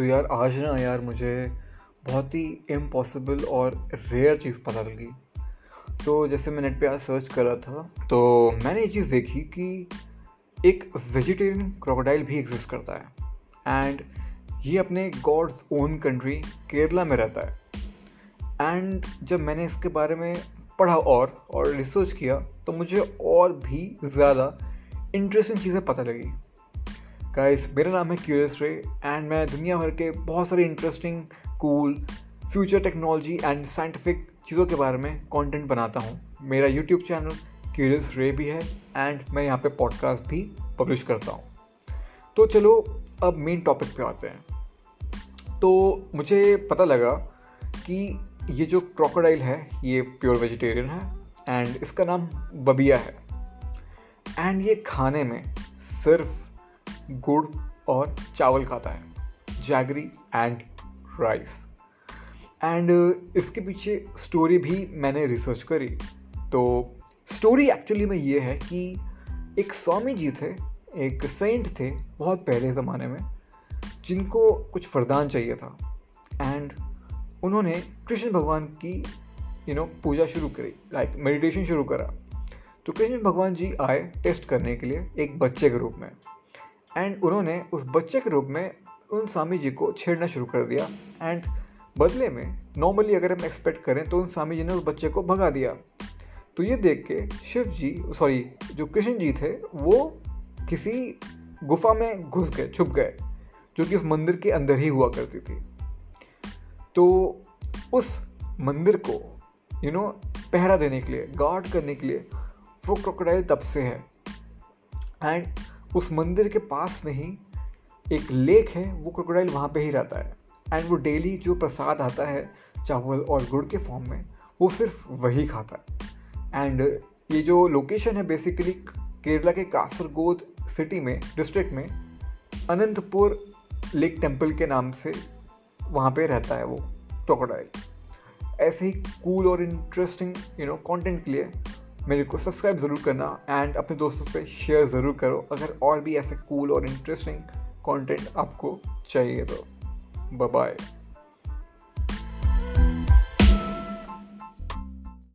तो यार आज ना यार मुझे बहुत ही इम्पॉसिबल और रेयर चीज़ पता लगी। तो जैसे मैं नेट पे आज सर्च कर रहा था तो मैंने ये चीज़ देखी कि एक वेजिटेरियन क्रोकोडाइल भी एग्जिस्ट करता है। एंड ये अपने गॉड्स ओन कंट्री केरला में रहता है। एंड जब मैंने इसके बारे में पढ़ा और और रिसर्च किया तो मुझे और भी ज़्यादा इंटरेस्टिंग चीज़ें पता लगी। गाइस मेरा नाम है क्यूरियस रे एंड मैं दुनिया भर के बहुत सारे interesting cool future technology and scientific चीज़ों के बारे में कंटेंट बनाता हूँ। मेरा यूट्यूब चैनल क्यूरियस रे भी है एंड मैं यहाँ पे पॉडकास्ट भी पब्लिश करता हूँ। तो चलो, अब मेन टॉपिक पे आते हैं। तो मुझे पता लगा कि ये जो क्रोकोडाइल है, ये प्योर वेजिटेरियन है एंड इसका नाम बबिया है। एंड ये खाने में सिर्फ़ गुड़ और चावल खाता है जैगरी एंड राइस एंड इसके पीछे स्टोरी भी मैंने रिसर्च करी। तो स्टोरी एक्चुअली में ये है कि एक स्वामी जी थे, एक सेंट थे बहुत पहले ज़माने में, जिनको कुछ वरदान चाहिए था। एंड उन्होंने कृष्ण भगवान की यू नो पूजा शुरू करी लाइक मेडिटेशन शुरू करा। तो कृष्ण भगवान जी आए टेस्ट करने के लिए एक बच्चे के रूप में। एंड उन्होंने उस बच्चे के रूप में उन स्वामी जी को छेड़ना शुरू कर दिया। एंड बदले में नॉर्मली अगर हम एक्सपेक्ट करें तो उन स्वामी जी ने उस बच्चे को भगा दिया। तो ये देख के शिव जी सॉरी जो कृष्ण जी थे वो किसी गुफा में घुस गए छुप गए जो कि उस मंदिर के अंदर ही हुआ करती थी। तो उस मंदिर को यू you नो know, पहरा देने के लिए गार्ड करने के लिए वो क्रोकोडाइल तब से है। एंड उस मंदिर के पास में ही एक लेक है, वो क्रोकोडाइल वहाँ पे ही रहता है। एंड वो डेली जो प्रसाद आता है, चावल और गुड़ के फॉर्म में, वो सिर्फ़ वही खाता है। एंड ये जो लोकेशन है बेसिकली केरला के कासरगोद सिटी में डिस्ट्रिक्ट में, अनंतपुर लेक टेंपल के नाम से वहाँ पे रहता है वो क्रोकोडाइल ऐसे ही कूल और इंटरेस्टिंग यू नो कंटेंट के लिए मेरे को सब्सक्राइब ज़रूर करना एंड अपने दोस्तों से शेयर ज़रूर करो। अगर और भी ऐसे कूल और इंटरेस्टिंग कंटेंट आपको चाहिए तो। बाय